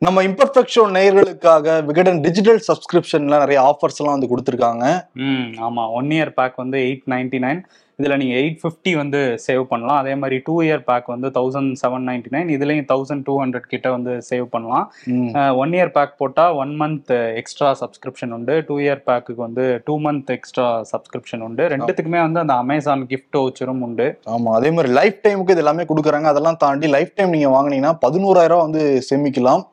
நம்ம imperfect show நேயர்களுக்காக Vikatan digital சப்ஸ்கிரிப்ஷன்ல நிறைய ஆஃபர்ஸ் எல்லாம் வந்து கொடுத்துருக்காங்க. ம் ஆமா. ஒன் இயர் பேக் வந்து எயிட் நைன்டி நைன் இதுல நீங்க எயிட் ஃபிஃப்டி வந்து சேவ் பண்ணலாம். அதே மாதிரி டூ இயர் பேக் வந்து தௌசண்ட் செவன் நைன்டி நைன் இதுலயும் தௌசண்ட் டூ ஹண்ட்ரட் கிட்ட வந்து சேவ் பண்ணலாம். ஒன் இயர் பேக் போட்டா ஒன் மந்த் எக்ஸ்ட்ரா சப்ஸ்கிரிப்ஷன் உண்டு. டூ இயர் பேக்குக்கு வந்து டூ மந்த் எக்ஸ்ட்ரா சப்ஸ்கிரிப்ஷன் உண்டு. ரெண்டுத்துக்குமே வந்து அந்த அமேசான் கிஃப்ட் வச்சிரும் உண்டு. ஆமா அதே மாதிரி லைஃப் டைமுக்கு இது எல்லாமே கொடுக்குறாங்க. அதெல்லாம் தாண்டி லைஃப் டைம் நீங்க வாங்குனீங்கன்னா பதினோராயிரம் வந்து சேமிக்கலாம்.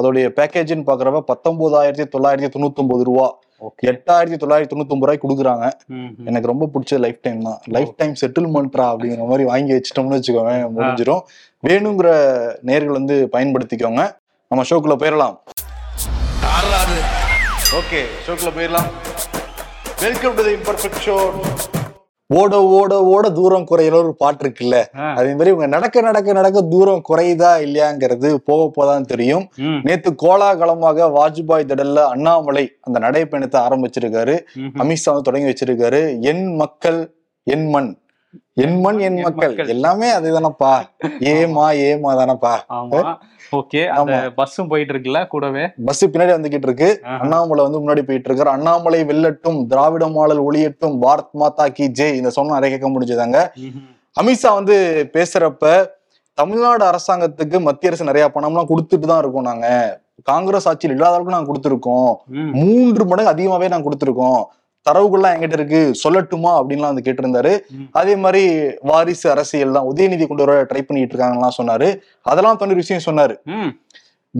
அதோடைய பேக்கேஜ்னு பாக்குறப்ப பத்தொன்பதாயிரத்தி தொள்ளாயிரத்தி தொண்ணூத்தி ஒன்பது ரூபா. எட்டாயிரத்தி தொள்ளாயிரத்தி தொண்ணூத்தி ஒன்பது ரூபாய் கொடுக்குறாங்க. எனக்கு ரொம்ப பிடிச்ச லைஃப் டைம் தான். லைஃப் டைம் செட்டில்மெண்ட்ரா அப்படிங்கிற மாதிரி வாங்கி வச்சிட்டோம்னு வச்சுக்கோங்க முடிஞ்சிடும் வேணுங்கிற நேர்கள் வந்து பயன்படுத்திக்கோங்க. நம்ம ஷோக்குள்ள போயிடலாம் ஓகே ஷோக்குள்ள போயிடலாம் welcome to the imperfect show ஓட ஓட ஓட தூரம் குறையிற ஒரு பாட்டு இருக்குல்ல. அதே மாதிரி இவங்க நடக்க நடக்க நடக்க தூரம் குறையுதா இல்லையாங்கிறது போக போதான் தெரியும். நேத்து கோலாகலமாக வாஜ்பாய் திடல்ல அண்ணாமலை அந்த நடைப்பயணத்தை ஆரம்பிச்சிருக்காரு. அமித்ஷா தொடங்கி வச்சிருக்காரு. என் மக்கள் என் மண். என் மண் என் மக்கள். எல்லாமே அதுதானப்பா. ஏமா ஏமா தானப்பா. ஓகே அந்த பஸ்ஸும் போயிட்டு இருக்குல்ல கூடவே? பஸ் பின்னாடி வந்துகிட்டு இருக்கு. அண்ணாமலை வந்து முன்னாடி போயிட்டு இருக்காரு அண்ணாமலை வெல்லட்டும் திராவிட மாடல் ஒளியட்டும் பாரத் மாதா கி ஜெய். இந்த சொன்ன நிறைய கேட்க முடிஞ்சதாங்க. அமித்ஷா வந்து பேசுறப்ப தமிழ்நாடு அரசாங்கத்துக்கு மத்திய அரசு நிறைய பணம்லாம் கொடுத்துட்டு தான் இருக்கோம் நாங்க. காங்கிரஸ் ஆட்சியில் இல்லாத அளவுக்கு நாங்க கொடுத்துருக்கோம். மூன்று மடங்கு அதிகமாவே நாங்க கொடுத்துருக்கோம். தரவுகள்லாம் எங்கிட்ட இருக்கு சொல்லட்டுமா அப்படின்லாம் வந்து கேட்டிருந்தாரு. அதே மாதிரி வாரிசு அரசியல் தான் உதயநிதி கொண்டு வர ட்ரை பண்ணிட்டு இருக்காங்கலாம் சொன்னாரு. அதெல்லாம் தண்ணி விஷயம் சொன்னாரு.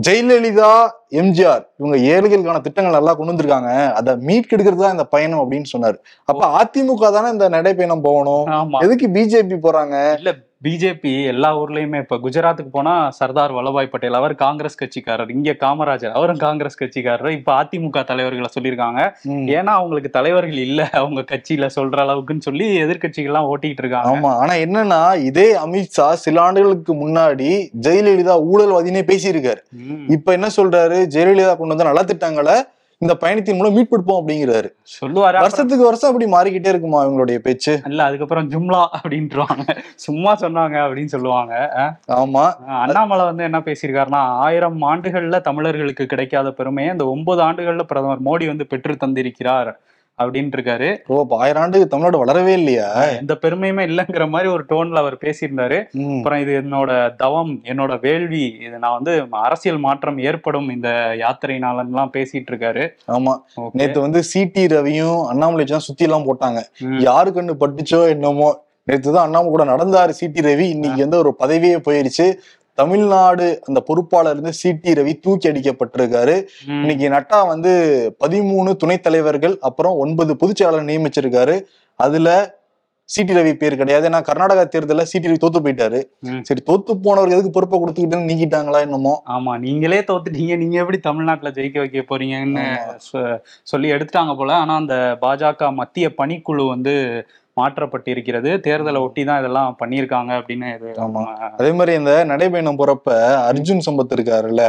ஜெயலலிதா எம்ஜிஆர் இவங்க ஏழைகளுக்கான திட்டங்கள் நல்லா கொண்டு வந்திருக்காங்க. அதை மீட்கெடுக்கிறது தான் இந்த பயணம் அப்படின்னு சொன்னாரு. அப்ப அதிமுக தானே இந்த நடைப்பயணம் போகணும்? எதுக்கு பிஜேபி போறாங்க? இல்ல பிஜேபி எல்லா ஊர்லயுமே இப்ப குஜராத்துக்கு போனா சர்தார் வல்லபாய் பட்டேல் அவர் காங்கிரஸ் கட்சிக்காரர் இங்க காமராஜர் அவரும் காங்கிரஸ் கட்சிக்காரர். இப்ப அதிமுக தலைவர்களை சொல்லியிருக்காங்க. ஏன்னா அவங்களுக்கு தலைவர்கள் இல்ல. அவங்க கட்சியில சொல்ற அளவுக்குன்னு சொல்லி எதிர்க்கட்சிகள்லாம் ஓட்டிட்டு இருக்காங்க. ஆமா. ஆனா என்னன்னா இதே அமித்ஷா சில ஆண்டுகளுக்கு முன்னாடி ஜெயலலிதா ஊழல்வாதினே பேசியிருக்காரு. இப்ப என்ன சொல்றாரு? ஜெயலலிதா கொண்டு வந்த நலத்திட்டங்களை இந்த பயணத்தின் மூலம் மீட்பெடுப்போம் அப்படிங்கிறாரு. சொல்லுவாரு வருஷத்துக்கு வருஷம் அப்படி மாறிக்கிட்டே இருக்குமா இவங்களுடைய பேச்சு? இல்ல அதுக்கப்புறம் ஜும்லா அப்படின்ட்டுருவாங்க. சும்மா சொன்னாங்க அப்படின்னு சொல்லுவாங்க. ஆமா. அண்ணாமலை வந்து என்ன பேசியிருக்காருன்னா ஆயிரம் ஆண்டுகள்ல தமிழர்களுக்கு கிடைக்காத பெருமையை இந்த ஒன்பது ஆண்டுகள்ல பிரதமர் மோடி வந்து பெற்று தந்திருக்கிறார் அப்படின்ட்டு இருக்காரு ஓ ஆயிரம் ஆண்டு தமிழ்நாடு வளரவே இல்லையா? எந்த பெருமையுமே இல்லைங்கிற மாதிரி ஒரு டோன்ல அவர் பேசியிருந்தாரு. அப்புறம் இது என்னோட தவம் என்னோட வேள்வி இது நான் வந்து அரசியல் மாற்றம் ஏற்படும் இந்த யாத்திரைனாலலாம் பேசிட்டு இருக்காரு ஆமா. நேத்து வந்து சிடி ரவியும் அண்ணாமலை தான் சுத்தி எல்லாம் போட்டாங்க. யாரு கண்ணு பட்டுச்சோ என்னமோ நேத்து தான் அண்ணாமலை கூட நடந்தாரு சிடி ரவி. இன்னைக்கு வந்து ஒரு பதவியே போயிருச்சு. தமிழ்நாடு அந்த பொறுப்பாளர் இருந்து சிடி ரவி தூக்கி அடிக்கப்பட்டிருக்காரு. இன்னைக்கு நட்டா வந்து பதிமூணு துணைத் தலைவர்கள் அப்புறம் ஒன்பது பொதுச் செயலாளர் நியமிச்சிருக்காரு. அதுல சிடி ரவி பேர் கிடையாது. ஏன்னா கர்நாடகா தேர்தல்ல சிடி ரவி தோத்து போயிட்டாரு. சரி தோத்து போனவர் எதுக்கு பொறுப்பை கொடுத்துக்கிட்டுன்னு நீக்கிட்டாங்களா என்னமோ? ஆமா நீங்களே தோத்துட்டீங்க. நீங்க எப்படி தமிழ்நாட்டுல ஜெயிக்க வைக்க போறீங்கன்னு சொ- சொல்லி எடுத்துட்டாங்க போல. ஆனா அந்த பாஜக மத்திய பணிக்குழு வந்து மாற்றப்பட்டிருக்கிறது. தேர்தலை ஒட்டி தான் இதெல்லாம் பண்ணியிருக்காங்க அப்படின்னு இது ஆமா. அதே மாதிரி இந்த நடைபயணம் போறப்ப அர்ஜுன் சம்பத் இருக்காருல்ல.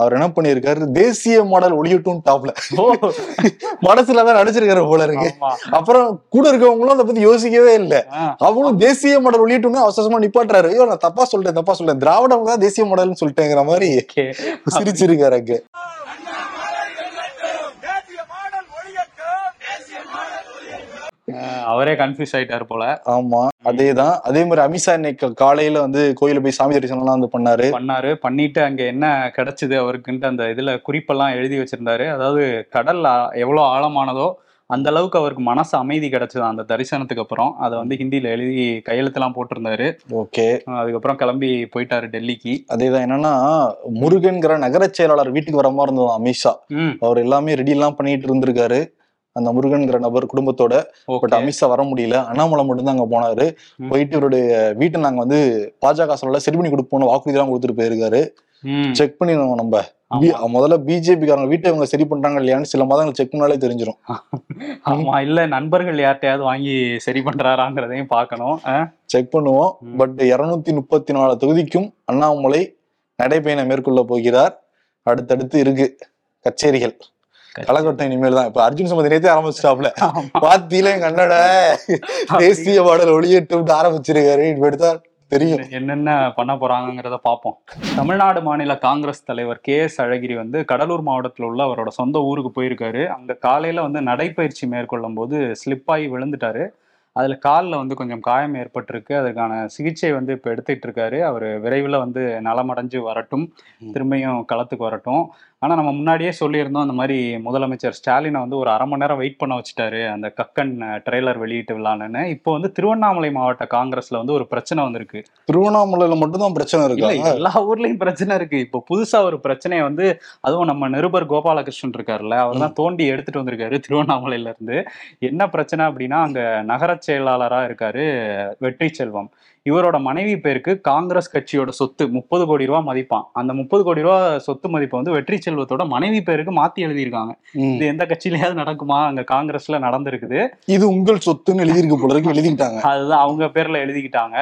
அவர் என்ன பண்ணிருக்காரு தேசிய மாடல் ஒளியட்டும் டாப்ல. ஓ, மனசுல தான் நடிச்சிருக்காரு போல இருக்கு. அப்புறம் கூட இருக்கவங்களும் அதை பத்தி யோசிக்கவே இல்ல. அவங்களும் தேசிய மாடல் வெளியிட்டோம்னு அவசரமா நிப்பாட்டுறாரு. ஐயோ நான் தப்பா சொல்லிட்டேன் தப்பா சொல்லிட்டேன் திராவிடம் தான் தேசிய மாடல்னு சொல்லிட்டேங்கிற மாதிரி. சிரிச்சிருக்காரு அங்க. அவரே கன்ஃபியூஸ் ஆயிட்டாரு போல. ஆமா அதேதான். அதே மாதிரி அமித்ஷா இன்னைக்கு காலையில வந்து கோயில போய் சாமி தரிசனம்லாம் வந்து பண்ணாரு. பண்ணாரு. பண்ணிட்டு அங்க என்ன கிடைச்சது அவருக்குன்ட்டு அந்த இதுல குறிப்பெல்லாம் எழுதி வச்சிருந்தாரு. அதாவது கடல் எவ்வளவு ஆழமானதோ அந்த அளவுக்கு அவருக்கு மனசு அமைதி கிடைச்சது அந்த தரிசனத்துக்கு அப்புறம். அதை வந்து ஹிந்தியில எழுதி கையெழுத்தெல்லாம் போட்டிருந்தாரு. ஓகே. அதுக்கப்புறம் கிளம்பி போயிட்டாரு டெல்லிக்கு. அதேதான். என்னன்னா முருகன்கிற நகர செயலாளர் வீட்டுக்கு வர மாதிரி இருந்தது அமித்ஷா அவர் எல்லாமே ரெடி எல்லாம் பண்ணிட்டு இருந்திருக்காரு. அந்த முருகன்கிற நபர் குடும்பத்தோட பட் அமித்ஷா வர முடியல. அண்ணாமலை மட்டும் தான் அங்க போனாரு. போயிட்டு இவருடைய வீட்டை நாங்க வந்து பாஜக சொல்ல சரி பண்ணி கொடுப்போம்னு வாக்குறுதி எல்லாம் கொடுத்துட்டு போயிருக்காரு. செக் பண்ணிடணும் நம்ம. முதல்ல பிஜேபி காரங்க வீட்டை இவங்க சரி பண்றாங்க இல்லையான்னு சில மாதங்கள் செக் பண்ணாலே தெரிஞ்சிடும் ஆமா இல்ல நண்பர்கள் யார்ட்டையாவது வாங்கி சரி பண்றாராங்கிறதையும் பார்க்கணும். செக் பண்ணுவோம். பட் இருநூத்தி முப்பத்தி நாலு தொகுதிக்கும் அண்ணாமலை நடைபயணம் மேற்கொள்ள போகிறார். அடுத்தடுத்து இருக்கு. கச்சேரிகள். கலக்கட்டம் இனிமேல் தான் இப்ப அர்ஜுன் சம்பந்தி நேத்தே ஆரம்பிச்சிட்டாப்ல. பாத்தியில எங்க அண்ணட தேசிய பாடல் ஒளியட்டும் ஆரம்பிச்சிருக்காரு. இப்ப எடுத்தா தெரியும். என்னென்ன பண்ண போறாங்கங்கிறத பார்ப்போம் தமிழ்நாடு மாநில காங்கிரஸ் தலைவர் கே எஸ் அழகிரி வந்து கடலூர் மாவட்டத்தில் உள்ள அவரோட சொந்த ஊருக்கு போயிருக்காரு. அங்க காலையில வந்து நடைப்பயிற்சி மேற்கொள்ளும் போது ஸ்லிப் ஆகி விழுந்துட்டாரு. அதுல காலில் வந்து கொஞ்சம் காயம் ஏற்பட்டிருக்கு. அதுக்கான சிகிச்சை வந்து இப்போ எடுத்துட்டு இருக்காரு. அவர் விரைவில் வந்து நலமடைஞ்சு வரட்டும். திரும்பியும் களத்துக்கு வரட்டும். ஆனா நம்ம முன்னாடியே சொல்லியிருந்தோம் அந்த மாதிரி முதலமைச்சர் ஸ்டாலினை வந்து ஒரு அரை மணி நேரம் வெயிட் பண்ண வச்சுட்டாரு அந்த கக்கன் ட்ரெய்லர் வெளியிட்டு விழான்னு. இப்போ வந்து திருவண்ணாமலை மாவட்ட காங்கிரஸ்ல வந்து ஒரு பிரச்சனை வந்திருக்கு. திருவண்ணாமலையில மட்டும்தான் பிரச்சனை இருக்கா. எல்லா ஊர்லயும் பிரச்சனை இருக்கு. இப்போ புதுசா ஒரு பிரச்சனையை வந்து அதுவும் நம்ம நிருபர் கோபாலகிருஷ்ணன் இருக்காருல்ல அவர் தான் தோண்டி எடுத்துட்டு வந்திருக்காரு திருவண்ணாமலையில இருந்து. என்ன பிரச்சனை அப்படின்னா அங்க நகர செயலாளரா இருக்காரு வெற்றி செல்வம். இவரோட மனைவி பேருக்கு காங்கிரஸ் கட்சியோட சொத்து முப்பது கோடி ரூபாய் மதிப்பான். அந்த முப்பது கோடி ரூபாய் சொத்து மதிப்பை வந்து வெற்றி செல்வத்தோட மனைவி பேருக்கு மாத்தி எழுதியிருக்காங்க. இது எந்த கட்சியிலயாவது நடக்குமா? அங்க காங்கிரஸ்ல நடந்திருக்குது. இது உங்கள் சொத்துன்னு எழுதியிருக்கு போல இருக்கு எழுதிக்கிட்டாங்க அதுதான் அவங்க பேர்ல எழுதிக்கிட்டாங்க.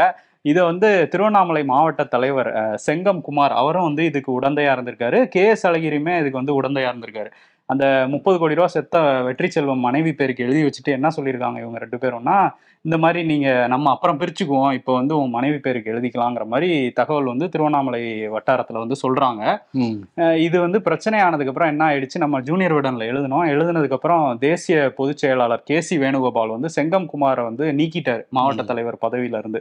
இதை வந்து திருவண்ணாமலை மாவட்ட தலைவர் செங்கம் குமார் அவரும் வந்து இதுக்கு உடந்தையா இருந்திருக்காரு. கே எஸ் அழகிரியுமே இதுக்கு வந்து உடந்தையா இருந்திருக்காரு. அந்த முப்பது கோடி ரூபா செத்த வெற்றி செல்வம் மனைவி பேருக்கு எழுதி வச்சுட்டு என்ன சொல்லியிருக்காங்க இவங்க ரெண்டு பேரும்னா இந்த மாதிரி நீங்க நம்ம அப்புறம் பிரிச்சுக்குவோம் இப்போ வந்து உன் மனைவி பேருக்கு எழுதிக்கலாங்கிற மாதிரி தகவல் வந்து திருவண்ணாமலை வட்டாரத்துல வந்து. அஹ் இது வந்து பிரச்சனை ஆனதுக்கு அப்புறம் என்ன ஆயிடுச்சு நம்ம ஜூனியர் விடன்ல எழுதணும் எழுதுனதுக்கு அப்புறம் தேசிய பொதுச் செயலாளர் கே சி வேணுகோபால் வந்து செங்கம் குமாரை வந்து நீக்கிட்டார் மாவட்ட. தலைவர் பதவியில இருந்து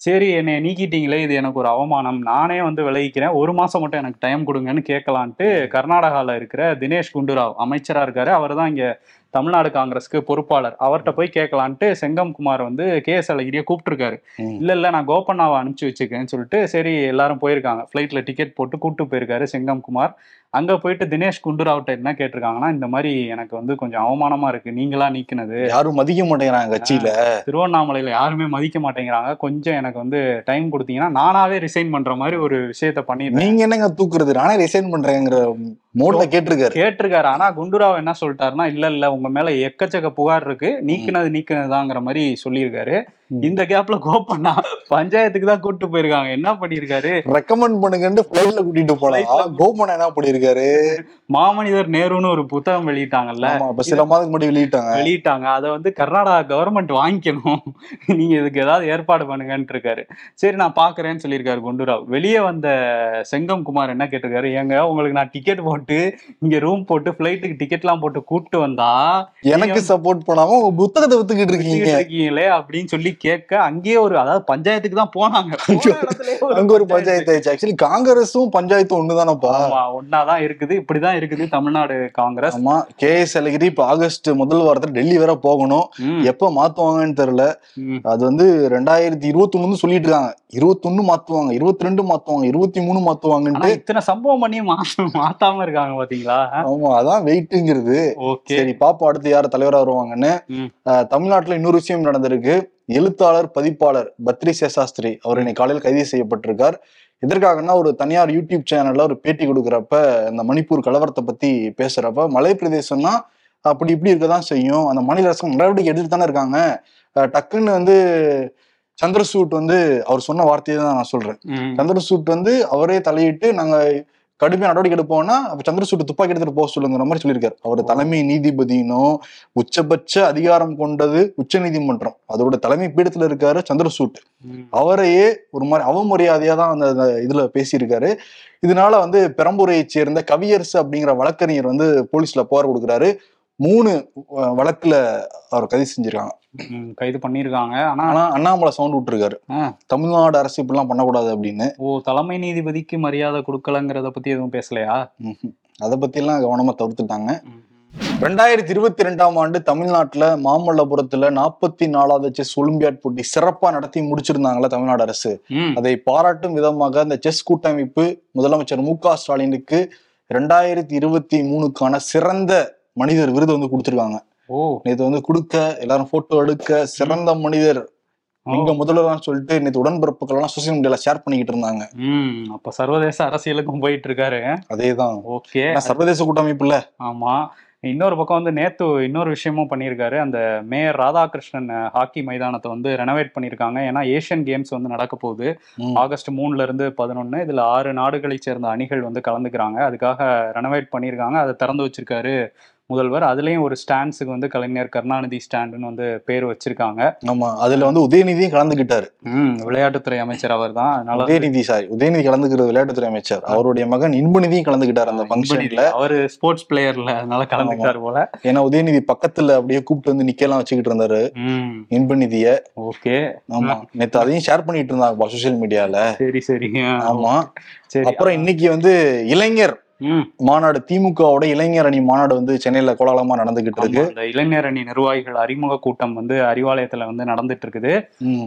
சரி என்னை நீக்கிட்டீங்களே இது எனக்கு ஒரு அவமானம். நானே வந்து விலகிக்கிறேன். ஒரு மாசம் மட்டும் எனக்கு டைம் கொடுங்கன்னு கேட்கலான்ட்டு கர்நாடகால இருக்கிற தினேஷ் குண்டுராவ் அமைச்சரா இருக்காரு. அவர் தான் இங்க தமிழ்நாடு காங்கிரஸ்க்கு பொறுப்பாளர். அவர்கிட்ட போய் கேட்கலான்ட்டு செங்கம் குமார் வந்து கே எஸ் அழகிரியை கூப்பிட்டுருக்காரு. இல்ல இல்ல நான் கோபண்ணாவை அனுப்பிச்சு வச்சிருக்கேன்னு சொல்லிட்டு சரி எல்லாரும் போயிருக்காங்க. ஃப்ளைட்ல டிக்கெட் போட்டு கூப்பிட்டு போயிருக்காரு செங்கம் குமார். அங்க போயிட்டு தினேஷ் குண்டுராவ்ட்ட என்ன கேட்டிருக்காங்கன்னா இந்த மாதிரி எனக்கு வந்து கொஞ்சம் அவமானமா இருக்கு. நீங்களா நீக்கினது. யாரும் மதிக்க மாட்டேங்கிறாங்க கட்சியில. திருவண்ணாமலையில யாருமே மதிக்க மாட்டேங்கிறாங்க. கொஞ்சம் எனக்கு வந்து டைம் கொடுத்தீங்கன்னா நானாவே ரிசைன் பண்ற மாதிரி ஒரு விஷயத்த பண்ணிருந்தேன் நீங்க என்னங்க தூக்குறது? நானே ரிசைன் பண்றேங்கிற மோட்ல கேட்டிருக்காரு. கேட்டிருக்காரு. ஆனா குண்டுராவ் என்ன சொல்லிட்டாருன்னா இல்ல இல்ல உங்க மேல எக்கச்சக்க புகார் இருக்கு. நீக்கினது நீக்கினதுதாங்கிற மாதிரி சொல்லியிருக்காரு. இந்த கேப்ல கோபண்ணா பஞ்சாயத்துக்கு தான் கூட்டு போயிருக்காங்க. என்ன பண்ணியிருக்காரு? ரெக்கமெண்ட் பண்ணுங்கன்னு பிளைட்ல கூட்டிட்டு போலாம் கோபன் என்ன பண்ணிருக்காரு மாமனிதர் நேருன்னு ஒரு புத்தகம் வெளியிட்டாங்கல்ல. இப்ப சில மாதத்துக்கு முன்னாடி வெளியிட்டாங்க. வெளியிட்டாங்க. அதை வந்து கர்நாடகா கவர்மெண்ட் வாங்கிக்கணும். நீங்க இதுக்கு ஏதாவது ஏற்பாடு பண்ணுங்கன்ட்டு இருக்காரு சரி நான் பாக்குறேன்னு சொல்லியிருக்காரு குண்டுராவ். வெளியே வந்த செங்கம் குமார் என்ன கேட்டிருக்காரு? ஏங்க உங்களுக்கு நான் டிக்கெட் போட்டு இங்க ரூம் போட்டு ஃபிளைட்டுக்கு டிக்கெட்லாம் போட்டு கூப்பிட்டு வந்தா எனக்கு சப்போர்ட் பண்ணாம உங்க புத்தகத்தை வித்துக்கிட்டு இருக்கீங்க. இருக்கீங்களே அப்படின்னு சொல்லி கேட்க அங்கேயே ஒரு அதாவது பஞ்சாயத்துக்கு தான் போனாங்க. அங்க ஒரு பஞ்சாயத்து. ஆயிடுச்சு. ஆக்சுவலி காங்கிரஸும் பஞ்சாயத்தும் ஒண்ணுதானப்பா? ஒன்னாதான் இருக்குது. இப்படிதான் இருக்குது தமிழ்நாடு காங்கிரஸ். ஆமா கே எஸ் அழகிரி இப்ப ஆகஸ்ட் முதல் வாரத்துல டெல்லி வேற போகணும். எப்ப மாத்துவாங்கன்னு தெரியல. அது வந்து ரெண்டாயிரத்தி இருபத்தி ஒண்ணு சொல்லிட்டு இருக்காங்க. இருபத்தொன்னு மாத்துவாங்க இருபத்தி ரெண்டு மாத்துவாங்க இருபத்தி மூணு மாத்துவாங்கன்ட்டு இத்தனை சம்பவம் பண்ணி மாத்தாம இருக்காங்க பாத்தீங்களா? ஆமா அதான் வெயிட்டுங்கிறது சரி பாப்போம். அடுத்து யார் தலைவரா வருவாங்கன்னு தமிழ்நாட்டுல இன்னொரு விஷயம் நடந்திருக்கு. எழுத்தாளர் பதிப்பாளர் பத்ரி சேஷாஸ்திரி அவர் இன்னைக்கு காலையில் கைது செய்யப்பட்டிருக்கார். எதற்காகன்னா ஒரு தனியார் யூடியூப் சேனல்ல ஒரு பேட்டி கொடுக்குறப்ப இந்த மணிப்பூர் கலவரத்தை பத்தி பேசுறப்ப மலை பிரதேசம்னா அப்படி இப்படி இருக்கதான் செய்யும். அந்த மாநில அரசு நடவடிக்கை எடுத்துட்டு தானே இருக்காங்க. டக்குன்னு வந்து சந்திரசூட் வந்து அவர் சொன்ன வார்த்தையை தான் நான் சொல்றேன். சந்திரசூட் வந்து அவரே தலையிட்டு நாங்க கடுமையா நடவடிக்கை எடுப்போம்னா அப்ப சந்திரசூட் துப்பாக்கி எடுத்துட்டு போக சொல்லுங்கிற மாதிரி சொல்லியிருக்காரு. அவர் தலைமை நீதிபதினும் உச்சபட்ச அதிகாரம் கொண்டது உச்ச நீதிமன்றம் அதோட தலைமை பீடத்துல இருக்காரு சந்திரசூட். அவரையே ஒரு மாதிரி அவமரியாதையா தான் அந்த அந்த இதுல பேசியிருக்காரு. இதனால வந்து பெரம்பூரையை சேர்ந்த கவியரசு அப்படிங்கிற வழக்கறிஞர் வந்து போலீஸ்ல புகார் கொடுக்குறாரு. மூணு வழக்குல அவர் கைது செஞ்சிருக்காங்க கைது பண்ணிருக்காங்க ஆனா ஆனா அண்ணாமலை சவுண்ட் விட்டுருக்காரு. தமிழ்நாடு அரசு இப்படிலாம் பண்ணக்கூடாது அப்படின்னு ஓ தலைமை நீதிபதிக்கு மரியாதை கொடுக்கலங்கிறத பத்தி எதுவும் பேசலையா. அதை பத்தியெல்லாம் கவனமா தவிர்த்துட்டாங்க. ரெண்டாயிரத்தி இருபத்தி ரெண்டாம் ஆண்டு தமிழ்நாட்டுல மாமல்லபுரத்துல நாற்பத்தி நாலாவது செஸ் ஒலிம்பியாட் போட்டி சிறப்பா நடத்தி முடிச்சிருந்தாங்களா தமிழ்நாடு அரசு. அதை பாராட்டும் விதமாக அந்த செஸ் கூட்டமைப்பு முதலமைச்சர் மு க ஸ்டாலினுக்கு ரெண்டாயிரத்தி இருபத்தி மூணுக்கான சிறந்த மனிதர் விருது வந்து கொடுத்திருக்காங்க. ஓ. நேற்று வந்து கொடுக்க எல்லாரும் போட்டோ எடுக்க சிறந்த மனிதர். எங்க முதல்வர்னு சொல்லிட்டு நேற்று உடன்பிறப்புகள் எல்லாம் சோசியல் மீடியால ஷேர் பண்ணிக்கிட்டு இருந்தாங்க. அப்ப சர்வதேச அரசியலுக்கும் போயிட்டு இருக்காரு அதேதான். ஓகே. சர்வதேச கூட்டமைப்புல ஆமா. இன்னொரு பக்கம் வந்து நேத்து இன்னொரு விஷயமும் பண்ணியிருக்காரு. அந்த மேயர் ராதாகிருஷ்ணன் ஹாக்கி மைதானத்தை வந்து ரெனோவேட் பண்ணியிருக்காங்க. ஏன்னா ஏஷியன் கேம்ஸ் வந்து நடக்க போகுது. ஆகஸ்ட் மூணுல இருந்து பதினொன்னு இதுல ஆறு நாடுகளை சேர்ந்த அணிகள் வந்து கலந்துக்கிறாங்க. அதுக்காக ரெனோவேட் பண்ணியிருக்காங்க. அதை திறந்து வச்சிருக்காரு முதல்வர். அதுலயும் ஒரு ஸ்டாண்ட்ஸுக்கு வந்து கலைஞர் கருணாநிதி ஸ்டாண்டுன்னு வந்து பேர் வச்சிருக்காங்க. ஆமா அதுல வந்து உதயநிதியும் கலந்துகிட்டாரு. ம் விளையாட்டுத்துறை அமைச்சர் அவர் தான் அதனால உதயநிதி சாரி உதயநிதி கலந்துக்கிறது விளையாட்டுத்துறை அமைச்சர். அவருடைய மகன் இன்பநிதியும் கலந்துகிட்டார் அந்த ஃபங்க்ஷன்ல அவரு ஸ்போர்ட்ஸ் பிளேயர்ல அதனால கலந்துக்கிட்டாரு போல. ஏன்னா உதயநிதி பக்கத்துல அப்படியே கூப்பிட்டு வந்து நிக்கலாம் வச்சுக்கிட்டு இருந்தாரு. இன்பநிதிய ஓகே. ஆமா. நேத்து அதையும் ஷேர் பண்ணிட்டு இருந்தாங்க சோசியல் மீடியால சரி சரி. ஆமா. சரி அப்புறம் இன்னைக்கு வந்து இளைஞர் மாநாடு திமுகவோட இளைஞர் அணி மாநாடு வந்து சென்னையில கோலாகலமா நடந்துகிட்டு இருக்கு. இந்த இளைஞர் அணி நிர்வாகிகள் அறிமுக கூட்டம் வந்து அறிவாலயத்துல வந்து நடந்துட்டு இருக்குது.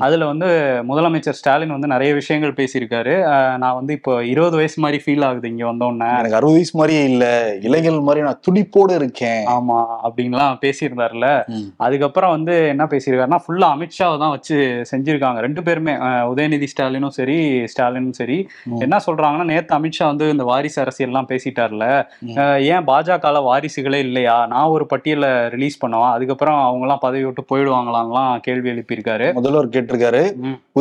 அதுல வந்து முதலமைச்சர் ஸ்டாலின் வந்து நிறைய விஷயங்கள் பேசியிருக்காரு. நான் வந்து இப்போ இருபது வயசு மாதிரி ஃபீல் ஆகுது இங்க வந்தோன்னே. எனக்கு அறுபது வயசு மாதிரியே இல்ல. இளைஞர்கள் மாதிரி நான் துடிப்போடு இருக்கேன். ஆமா அப்படின்லாம் பேசியிருந்தாருல. அதுக்கப்புறம் வந்து என்ன பேசியிருக்காருன்னா ஃபுல்லா அமித்ஷாவை தான் வச்சு செஞ்சிருக்காங்க. ரெண்டு பேருமே உதயநிதி ஸ்டாலினும் சரி ஸ்டாலினும் சரி. என்ன சொல்றாங்கன்னா நேத்து அமித்ஷா வந்து இந்த வாரிசு அரசியல்லாம் பேசிட்டார்ல. ஏன் பாஜகல வாரிசுகளே இல்லையா? நான் ஒரு பட்டியலை ரிலீஸ் பண்ணுவேன் அதுக்கப்புறம் அவங்க எல்லாம் பதவி விட்டு போயிடுவாங்களாம்லாம் கேள்வி எழுப்பியிருக்காரு. முதல்வர் கேட்டிருக்காரு.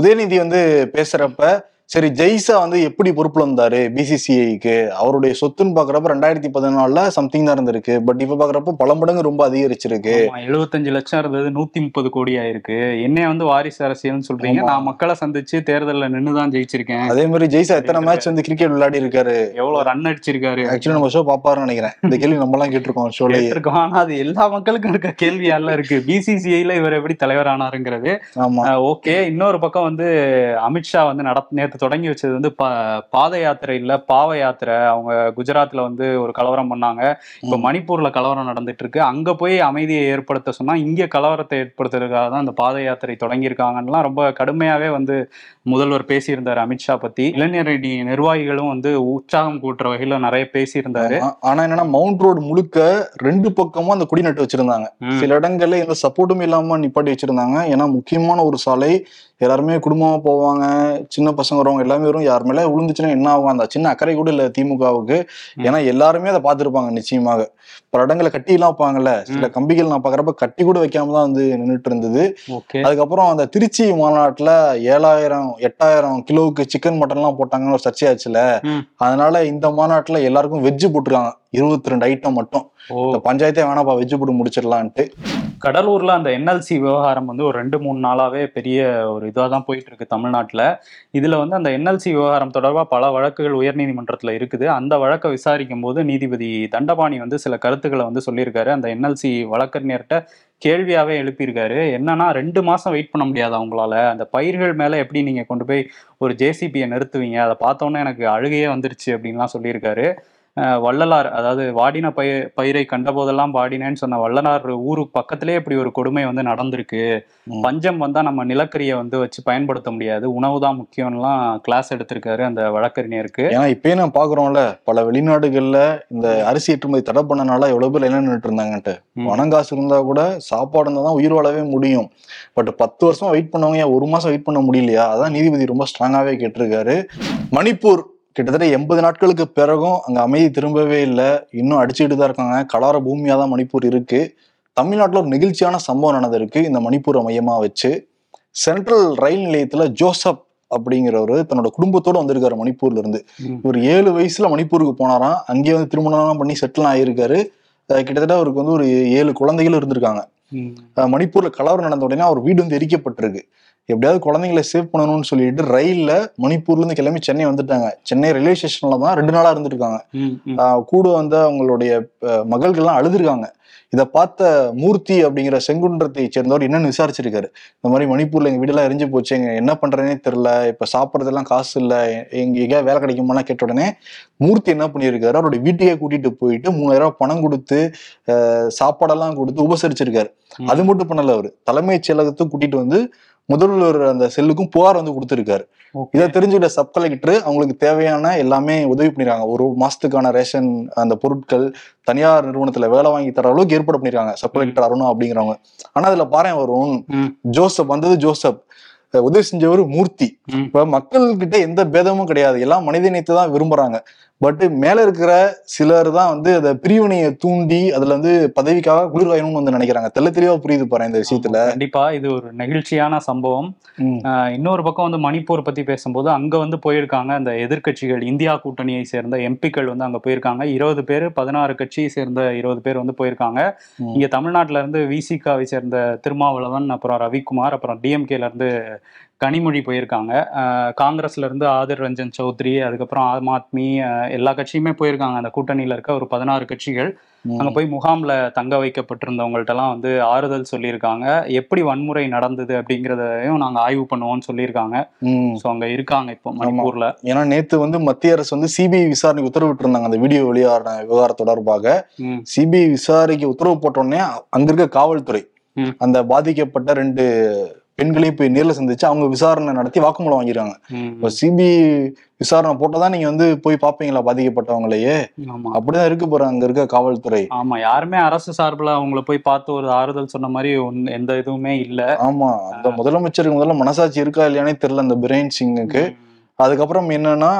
உதயநிதி வந்து பேசுறப்ப சரி ஜெய்சா வந்து எப்படி பொறுப்புல வந்தாரு பிசிசிஐக்கு அவருடைய சொத்துன்னு பாக்குறப்ப ரெண்டாயிரத்தி பதினாலுல சம்திங் தான் இருந்திருக்கு. பட் இப்ப பாக்குறப்ப பல மடங்கு ரொம்ப அதிகரிச்சிருக்கு. 75 லட்சம் இருந்தது நூத்தி முப்பது கோடி ஆயிருக்கு. என்னைய வந்து வாரிசு அரசியல்னு சொல்றீங்க. நான் மக்களை சந்திச்சு தேர்தல்ல நின்னுதான் ஜெயிச்சிருக்கேன். அதே மாதிரி ஜெய்சா எத்தனை மேட்ச் வந்து கிரிக்கெட் விளையாடி இருக்காரு? எவ்வளவு ரன் அடிச்சிருக்காரு? ஆக்சுவலி நம்ம ஷோ பாப்பாருன்னு நினைக்கிறேன். இந்த கேள்வி நம்ம எல்லாம் கேட்டிருக்கோம் ஷோலயே கேட்டிருக்கோம். ஆனா அது எல்லா மக்களுக்கும் இருக்க கேள்வியால இருக்கு. பிசிசிஐல இவர் எப்படி தலைவர் ஆனாருங்கிறது. ஆமா. ஓகே இன்னொரு பக்கம் வந்து அமித்ஷா வந்து நட நேத்து தொடங்கி வச்சது வந்து பா பாத யாத்திரை இல்ல பாவ யாத்திரை. அவங்க குஜராத்ல வந்து ஒரு கலவரம் பண்ணாங்க. இப்ப. மணிப்பூர்ல கலவரம் நடந்துட்டு இருக்கு அங்க போய் அமைதியை ஏற்படுத்த சொன்னா இங்க கலவரத்தை ஏற்படுத்துறதுக்காக தான் அந்த பாத யாத்திரை தொடங்கியிருக்காங்கலாம் ரொம்ப கடுமையாவே வந்து முதல்வர் பேசியிருந்தாரு அமித்ஷா பத்தி. இளைஞரணி நிர்வாகிகளும் வந்து உற்சாகம் கூட்டுற வகையில நிறைய பேசியிருந்தாரு. ஆமா. ஆனா என்னன்னா மவுண்ட் ரோடு முழுக்க ரெண்டு பக்கமும் அந்த கொடி நட்டு வச்சிருந்தாங்க. சில இடங்கள்ல எந்த சப்போர்ட்டும் இல்லாம நிப்பாட்டி வச்சிருந்தாங்க. ஏன்னா முக்கியமான ஒரு சாலை எல்லாருமே குடும்பமா போவாங்க. சின்ன பசங்க வரவங்க எல்லாமே வரும் யார் மேல விழுந்துச்சுன்னா என்ன ஆகும்? அந்த சின்ன அக்கறை கூட இல்ல திமுகவுக்கு. ஏன்னா எல்லாருமே அதை பார்த்திருப்பாங்க நிச்சயமாக. பல இடங்களை கட்டி எல்லாம் வைப்பாங்கல்ல. சில கம்பிகள் நான் பாக்குறப்ப கட்டி கூட வைக்காம தான் வந்து நின்றுட்டு இருந்தது அதுக்கப்புறம் அந்த திருச்சி மாநாட்டுல ஏழாயிரம் எட்டாயிரம் கிலோவுக்கு சிக்கன் மட்டன் எல்லாம் போட்டாங்கன்னு ஒரு சர்ச்சையாச்சுல. அதனால இந்த மாநாட்டுல எல்லாருக்கும் வெஜ் போட்டிருக்காங்க. இருபத்தி ரெண்டு ஐட்டம் மட்டும் இந்த பஞ்சாயத்தே வேணாப்பா வெஜ் போட்டு முடிச்சிடலான்ட்டு. கடலூர்ல அந்த என்எல்சி விவகாரம் வந்து ஒரு ரெண்டு மூணு நாளாவே பெரிய ஒரு இதாக தான் போயிட்டு இருக்கு தமிழ்நாட்டுல. இதுல வந்து அந்த என்எல்சி விவகாரம் தொடர்பா பல வழக்குகள் உயர்நீதிமன்றத்துல இருக்குது. அந்த வழக்கை விசாரிக்கும் போது நீதிபதி தண்டபாணி வந்து சில கருத்துக்களை வந்து சொல்லியிருக்காரு. அந்த என்எல்சி வழக்கறிஞர்கிட்ட கேள்வியாவே எழுப்பியிருக்காரு. என்னன்னா ரெண்டு மாசம் வெயிட் பண்ண முடியாது அவங்களால. அந்த பயிர்கள் மேல எப்படி நீங்க கொண்டு போய் ஒரு ஜேசிபியை நிறுத்துவீங்க? அதை பார்த்தோன்னே எனக்கு அழுகையே வந்துருச்சு அப்படின்லாம் சொல்லியிருக்காரு. வள்ளலார் அதாவது வாடின பய பயிரை கண்டபோதெல்லாம் வாடினேன்னு சொன்ன வள்ளலார் ஊருக்கு பக்கத்திலே இப்படி ஒரு கொடுமை வந்து நடந்திருக்கு. பஞ்சம் வந்தா நம்ம நிலக்கரியை வந்து வச்சு பயன்படுத்த முடியாது. உணவு தான் முக்கியம்லாம் கிளாஸ் எடுத்திருக்காரு அந்த வழக்கறிஞருக்கு. ஏன்னா இப்பயே நான் பாக்குறோம்ல பல வெளிநாடுகள்ல இந்த அரிசி ஏற்றுமதி தடை பண்ணனால எவ்வளவு பேர் என்ன நின்றுட்டு இருந்தாங்கன்ட்டு. ம். பணம் காசு இருந்தா கூட சாப்பாடு இருந்தா தான் உயிர் வாழவே முடியும். பட் பத்து வருஷம் வெயிட் பண்ணவங்க ஒரு மாசம் வெயிட் பண்ண முடியலையா? அதான் நீதிபதி ரொம்ப ஸ்ட்ராங்காவே கேட்டிருக்காரு. மணிப்பூர் கிட்டத்தட்ட எண்பது நாட்களுக்கு பிறகும் அங்க அமைதி திரும்பவே இல்லை. இன்னும் அடிச்சுக்கிட்டு தான் இருக்காங்க. கலார பூமியா தான் மணிப்பூர் இருக்கு. தமிழ்நாட்டுல ஒரு நெகிழ்ச்சியான சம்பவம் நடந்திருக்கு இந்த மணிப்பூரை மையமா வச்சு. சென்ட்ரல் ரயில் நிலையத்துல ஜோசப் அப்படிங்கிறவரு தன்னோட குடும்பத்தோட வந்திருக்காரு மணிப்பூர்ல இருந்து. ஒரு ஏழு வயசுல மணிப்பூருக்கு போனாராம். அங்கேயே வந்து திருமணம் பண்ணி செட்டில் ஆகியிருக்காரு கிட்டத்தட்ட அவருக்கு வந்து ஒரு ஏழு குழந்தைகள் இருந்திருக்காங்க. மணிப்பூர்ல கலவரம் நடந்த உடனே அவர் வீடு வந்து எரிக்கப்பட்டிருக்கு. எப்படியாவது குழந்தைங்களை சேவ் பண்ணணும்னு சொல்லிட்டு ரயில்ல மணிப்பூர்ல இருந்து கிளம்பி சென்னை வந்துட்டாங்க. சென்னை ரயில்வே ஸ்டேஷன்ல தான் ரெண்டு நாளா இருந்திருக்காங்க கூட வந்த அவங்களுடைய அஹ், மகள்கள்லாம் அழுதுருக்காங்க. இதை பார்த்த மூர்த்தி அப்படிங்கிற செங்குன்றத்தை சேர்ந்தவர் என்னன்னு விசாரிச்சிருக்காரு. இந்த மாதிரி மணிப்பூர்ல எங்க வீடெல்லாம் எரிஞ்சு போச்சு எங்க என்ன பண்றதுனே தெரியல இப்ப சாப்பிட்றதெல்லாம் காசு இல்ல எங்க எங்கேயாவது வேலை கிடைக்குமாலாம் கேட்ட உடனே மூர்த்தி என்ன பண்ணியிருக்காரு? அவருடைய வீட்டுக்கே கூட்டிட்டு போயிட்டு மூணாயிரம் ரூபாய் பணம் கொடுத்து அஹ், சாப்பாடெல்லாம் கொடுத்து உபசரிச்சிருக்காரு. அது மட்டும் பண்ணல அவரு. தலைமைச் செயலகத்துக்கு கூட்டிட்டு வந்து முதல்வர் அந்த செல்லுக்கும் புகார் வந்து கொடுத்திருக்காரு. இதை தெரிஞ்சுக்கிட்ட சப் கலெக்டர் அவங்களுக்கு தேவையான எல்லாமே உதவி பண்ணிருக்காங்க. ஒரு மாசத்துக்கான ரேஷன் அந்த பொருட்கள் தனியார் நிறுவனத்துல வேலை வாங்கி தர அளவுக்கு ஏற்பாடு பண்ணிருக்காங்க சப் கலெக்டர் அருணா அப்படிங்கிறவங்க. ஆனா அதுல பாரு வரும். ஜோசப் வந்தது ஜோசப். உதவி செஞ்சவர் மூர்த்தி. இப்ப மக்கள்கிட்ட எந்த பேதமும் கிடையாது. எல்லாம் மனிதநேயத்தை தான் விரும்புறாங்க. பட் மேல இருக்கிற சிலர் தான் வந்து அதை பிரிவினையை தூண்டி அதுல வந்து பதவிக்காக குளிர்வாயணும்னு வந்து நினைக்கிறாங்க. தெள்ள தெளிவா புரியுது பாரு இந்த விஷயத்துல. கண்டிப்பா. இது ஒரு நெகிழ்ச்சியான சம்பவம். இன்னொரு பக்கம் வந்து மணிப்பூர் பத்தி பேசும்போது அங்க வந்து போயிருக்காங்க அந்த எதிர்க்கட்சிகள் இந்தியா கூட்டணியை சேர்ந்த எம்பிக்கள் வந்து அங்க போயிருக்காங்க. இருபது பேர் பதினாறு கட்சியை சேர்ந்த இருபது பேர் வந்து போயிருக்காங்க. இங்க தமிழ்நாட்டுல இருந்து விசிகாவை சேர்ந்த திருமாவளவன் அப்புறம் ரவிக்குமார் அப்புறம் டிஎம்கேல இருந்து கனிமொழி போயிருக்காங்க. காங்கிரஸ்ல இருந்து ஆதிர் ரஞ்சன் சௌத்ரி அதுக்கப்புறம் ஆம் ஆத்மி எல்லா கட்சியுமே போயிருக்காங்க. அந்த கூட்டணியில இருக்க ஒரு பதினாறு கட்சிகள். அங்க போய் முகாம்ல தங்க வைக்கப்பட்டிருந்தவங்கள்ட்ட எல்லாம் வந்து ஆறுதல் சொல்லியிருக்காங்க. எப்படி வன்முறை நடந்தது அப்படிங்கறதையும் நாங்க ஆய்வு பண்ணுவோம்னு சொல்லியிருக்காங்க. சோ அங்க இருக்காங்க இப்போ மணிப்பூர்ல. ஏன்னா நேத்து வந்து மத்திய அரசு வந்து சிபிஐ விசாரணைக்கு உத்தரவிட்டு இருந்தாங்க அந்த வீடியோ வெளியான விவகாரம் தொடர்பாக. சிபிஐ விசாரிக்க உத்தரவு போட்ட உடனே அங்க இருக்க காவல்துறை. அந்த பாதிக்கப்பட்ட ரெண்டு பெண்களையும் போய் நேர்ல சந்திச்சு அவங்க விசாரணை நடத்தி வாக்குமூலம் வாங்கிருக்காங்க ம், இப்போ சிபிஐ விசாரணை போட்டதான் நீங்க வந்து போய் பாப்பீங்களா பாதிக்கப்பட்டவங்களையே? அப்படிதான் இருக்கு போற அங்க இருக்க காவல்துறை. ஆமா யாருமே அரசு சார்பில் அவங்கள போய் பார்த்து ஒரு ஆறுதல் சொன்ன மாதிரி ஒண்ணு- எந்த இதுவுமே இல்ல. ஆமா அந்த முதலமைச்சருக்கு முதல்ல மனசாட்சி இருக்கா இல்லையானே தெரியல அந்த பிரேன் சிங்குக்கு. அதுக்கப்புறம் என்னன்னா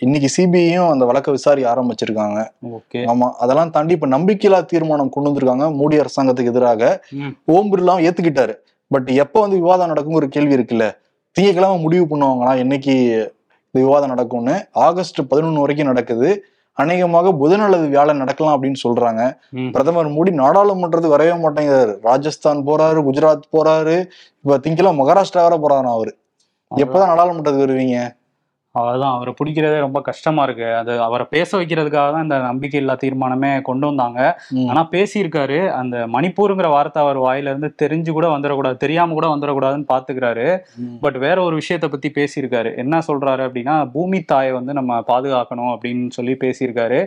இன்னைக்கு சிபிஐயும் அந்த வழக்கை விசாரிக்க ஆரம்பிச்சிருக்காங்க. ஓகே. ஆமா அதெல்லாம் தாண்டி இப்ப நம்பிக்கையில்லா தீர்மானம் கொண்டு வந்திருக்காங்க. மோடி அரசாங்கத்துக்கு எதிராக. ஓம் பிர்லா ஏத்துக்கிட்டாரு. பட் எப்ப வந்து விவாதம் நடக்கும் ஒரு கேள்வி இருக்குல்ல? திங்கக்கிழமை முடிவு பண்ணுவாங்களா என்னைக்கு இந்த விவாதம் நடக்கும்னு. ஆகஸ்ட் பதினொன்று வரைக்கும் நடக்குது. அநேகமாக புதன் அல்லது வியாழன் நடக்கலாம் அப்படின்னு சொல்றாங்க. பிரதமர் மோடி நாடாளுமன்றத்துக்கு வரவே மாட்டேங்கிறாரு. ராஜஸ்தான் போறாரு குஜராத் போறாரு. இப்ப திங்கக்கிழமை மகாராஷ்டிரா வர போறாராம் அவரு. எப்பதான் நாடாளுமன்றத்துக்கு வருவீங்க? அதான் அவரை பிடிக்கிறதே ரொம்ப கஷ்டமா இருக்கு. அது அவரை பேச வைக்கிறதுக்காக தான் இந்த நம்பிக்கை இல்லா தீர்மானமே கொண்டு வந்தாங்க. ஆனா பேசியிருக்காரு. அந்த மணிப்பூருங்கிற வார்த்தை அவர் வாயில இருந்து தெரிஞ்சு கூட வந்துடக்கூடாது தெரியாம கூட வந்துடக்கூடாதுன்னு பாத்துக்கிறாரு. பட் வேற ஒரு விஷயத்த பத்தி பேசியிருக்காரு. என்ன சொல்றாரு அப்படின்னா பூமி தாயை வந்து நம்ம பாதுகாக்கணும் அப்படின்னு சொல்லி பேசியிருக்காரு.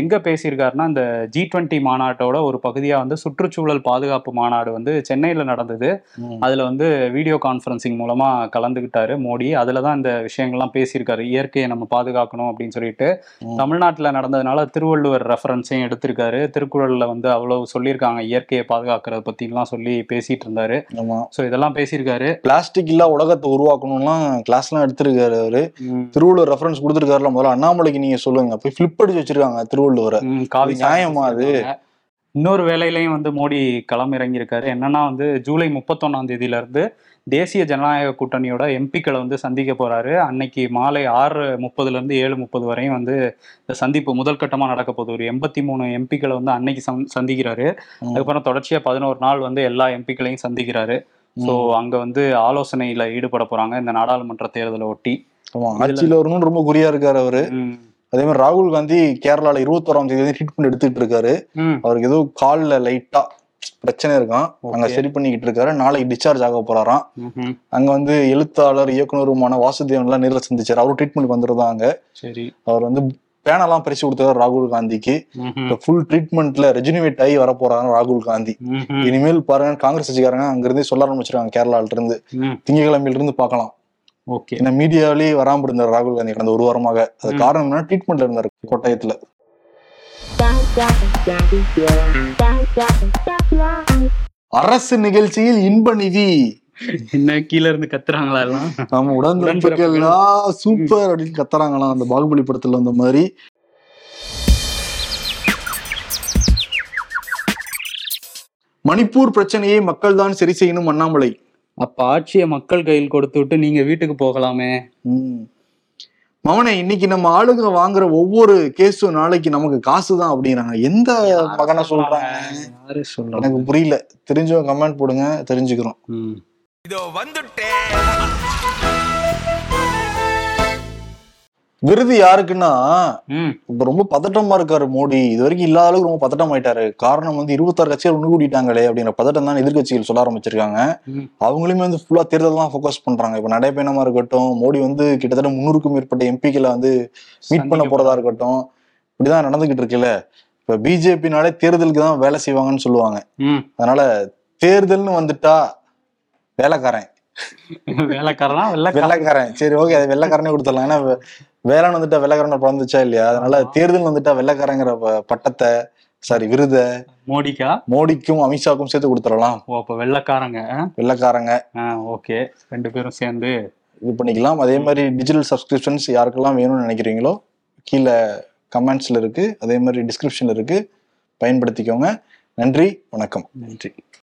எங்க பேசியிருக்காருன்னா இந்த ஜி டுவெண்ட்டி மாநாட்டோட ஒரு பகுதியா வந்து சுற்றுச்சூழல் பாதுகாப்பு மாநாடு வந்து சென்னையில நடந்தது. அதுல வந்து வீடியோ கான்ஃபரன்சிங் மூலமா கலந்துகிட்டாரு மோடி. அதுல தான் இந்த விஷயங்கள்லாம் பேசியிருக்காரு. இயற்கையை நம்ம பாதுகாக்கணும் அப்படின்னு சொல்லிட்டு. தமிழ்நாட்டுல நடந்ததுனால திருவள்ளுவர் ரெஃபரன்ஸையும் எடுத்திருக்காரு. திருக்குறள்ல வந்து அவ்வளவு சொல்லியிருக்காங்க. இயற்கையை பாதுகாக்கிறத பத்திலாம் சொல்லி பேசிட்டு இருந்தாரு. சோ இதெல்லாம் பேசியிருக்காரு. பிளாஸ்டிக் இல்லா உலகத்தை உருவாக்கணும்லாம் கிளாஸ் எல்லாம் எடுத்திருக்காரு அவரு. திருவள்ளுவர் ரெஃபரன்ஸ் கொடுத்திருக்காருல முதல்ல. அண்ணாமலைக்கு நீங்க சொல்லுங்க. போய் ஃபிளிப் அடிச்சு வச்சிருக்காங்க திருவள்ளுவரை. காவி நியாயமா அது? இன்னொரு வேலையிலையும் வந்து மோடி களம் இறங்கியிருக்காரு. என்னன்னா வந்து ஜூலை முப்பத்தொன்னாம் தேதியில இருந்து தேசிய ஜனநாயக கூட்டணியோட எம்பிக்களை வந்து சந்திக்க போறாரு. அன்னைக்கு மாலை ஆறு முப்பதுல இருந்து ஏழு முப்பது வரையும் வந்து இந்த சந்திப்பு முதல் கட்டமா நடக்க போகுது. ஒரு எண்பத்தி மூணு எம்பிக்களை வந்து அன்னைக்கு சந்- சந்திக்கிறாரு. அதுக்கப்புறம் தொடர்ச்சியா பதினோரு நாள் வந்து எல்லா எம்பிக்களையும் சந்திக்கிறாரு. ஸோ அங்க வந்து ஆலோசனையில ஈடுபட போறாங்க இந்த நாடாளுமன்ற தேர்தலை ஒட்டி. ஆட்சியில வரணும்னு ரொம்ப குறியா இருக்காரு அவரு. அதே மாதிரி ராகுல் காந்தி கேரளால இருபத்தோராம் தேதி ட்ரீட்மெண்ட் எடுத்துட்டு இருக்காரு. அவருக்கு ஏதோ கால்ல லைட்டா பிரச்சனை இருக்கான் அங்க. சரி பண்ணிக்கிட்டு இருக்காரு. நாளைக்கு டிஸ்சார்ஜ் ஆக போறாராம். அங்க வந்து எழுத்தாளர் இயக்குனருமான வாசுதேவன் எல்லாம் நேரில் சந்திச்சாரு. அவரும் ட்ரீட்மெண்ட் வந்துருந்தாங்க சரி. அவர் வந்து பேனெல்லாம் பறிச்சு கொடுத்தாரு ராகுல் காந்திக்கு. ஃபுல் ட்ரீட்மெண்ட்ல ரெஜினிவேட் ஆகி வர போறாங்க ராகுல் காந்தி. இனிமேல் பாருங்க காங்கிரஸ் கட்சிக்காரங்க அங்க இருந்தே சொல்ல ஆரம்பிச்சிருக்காங்க கேரளால இருந்து. திங்கக்கிழமையில இருந்து பார்க்கலாம். ஓகே. ஏன்னா மீடியாவிலேயே வராம இருந்தார் ராகுல் காந்தி கடந்த ஒரு வாரமாக. அது. காரணம் என்ன ட்ரீட்மெண்ட்ல இருந்தார் கொட்டயத்துல. அரசு நிகழ்ச்சியில் இன்ப நிதி. என்ன கீழ இருந்து கத்துறாங்களா எல்லாம்? நம்ம உடன்பிறப்புகள். சூப்பர் அப்படின்னு கத்துறாங்களாம். அந்த பாகுபலி படத்துல வந்த மாதிரி. மணிப்பூர் பிரச்சனையை மக்கள் தான் சரி செய்யணும் அண்ணாமலை. அப்ப ஆட்சியை மக்கள் கையில் கொடுத்து விட்டு நீங்க வீட்டுக்கு போகலாமே. மவனே இன்னைக்கு நம்ம ஆளுங்க வாங்குற ஒவ்வொரு கேஸும் நாளைக்கு நமக்கு காசு தான் அப்படிங்கிறாங்க எந்த மகனை சொல்றாங்க? யாரு சொல்றாங்க எனக்கு புரியல. தெரிஞ்சவங்க கமெண்ட் போடுங்க தெரிஞ்சுக்கிறோம். இதோ வந்துட்டேன். விருது யாருக்குன்னா. இப்ப ரொம்ப பதட்டமா இருக்காரு மோடி. இது வரைக்கும் இல்லாத அளவுக்கு ரொம்ப பதட்டம் ஆயிட்டாரு காரணம் வந்து இருபத்தாறு கட்சிகள் ஒண்ணு கூட்டிட்டாங்களே அப்படிங்கிற பதட்டம் தான் எதிர்க்கட்சிகள் சொல்ல ஆரம்பிச்சிருக்காங்க. அவங்களுமே வந்து ஃபுல்லா தேர்தல் தான் ஃபோக்கஸ் பண்றாங்க. இப்ப நடைபயணமா இருக்கட்டும் மோடி வந்து கிட்டத்தட்ட முன்னூறுக்கும் மேற்பட்ட எம்பிக்களை வந்து மீட் பண்ண போறதா இருக்கட்டும் இப்படிதான் நடந்துகிட்டு இருக்குல்ல. இப்ப பிஜேபினாலே தேர்தலுக்கு தான் வேலை செய்வாங்கன்னு சொல்லுவாங்க. அதனால தேர்தல்னு வந்துட்டா வேலைக்காரன். வேலைக்காரனா? வெள்ளக்காரன்? சரி ஓகே அது வெள்ளைக்காரனே கொடுத்துடலாம். ஏன்னா வே- வேலைன்னு வந்துட்டா வெள்ளைக்காரன் பிறந்துச்சா இல்லையா? அதனால. தேர்தல் வந்துட்டா வெள்ளைக்காரங்கிற பட்டத்தை சாரி விருதை மோடிக்கா? மோடிக்கும் அமித்ஷாக்கும் சேர்த்து கொடுத்துடலாம். ஓ அப்ப வெள்ளக்காரங்க. வெள்ளைக்காரங்க. ஓகே. ரெண்டு பேரும் சேர்ந்து இது பண்ணிக்கலாம். அதே மாதிரி டிஜிட்டல் சப்ஸ்கிரிப்ஷன்ஸ் யாருக்கெல்லாம் வேணும்னு நினைக்கிறீங்களோ கீழே கமெண்ட்ஸ்ல இருக்கு. அதே மாதிரி டிஸ்கிரிப்ஷன்ல இருக்கு. பயன்படுத்திக்கோங்க. நன்றி வணக்கம். நன்றி.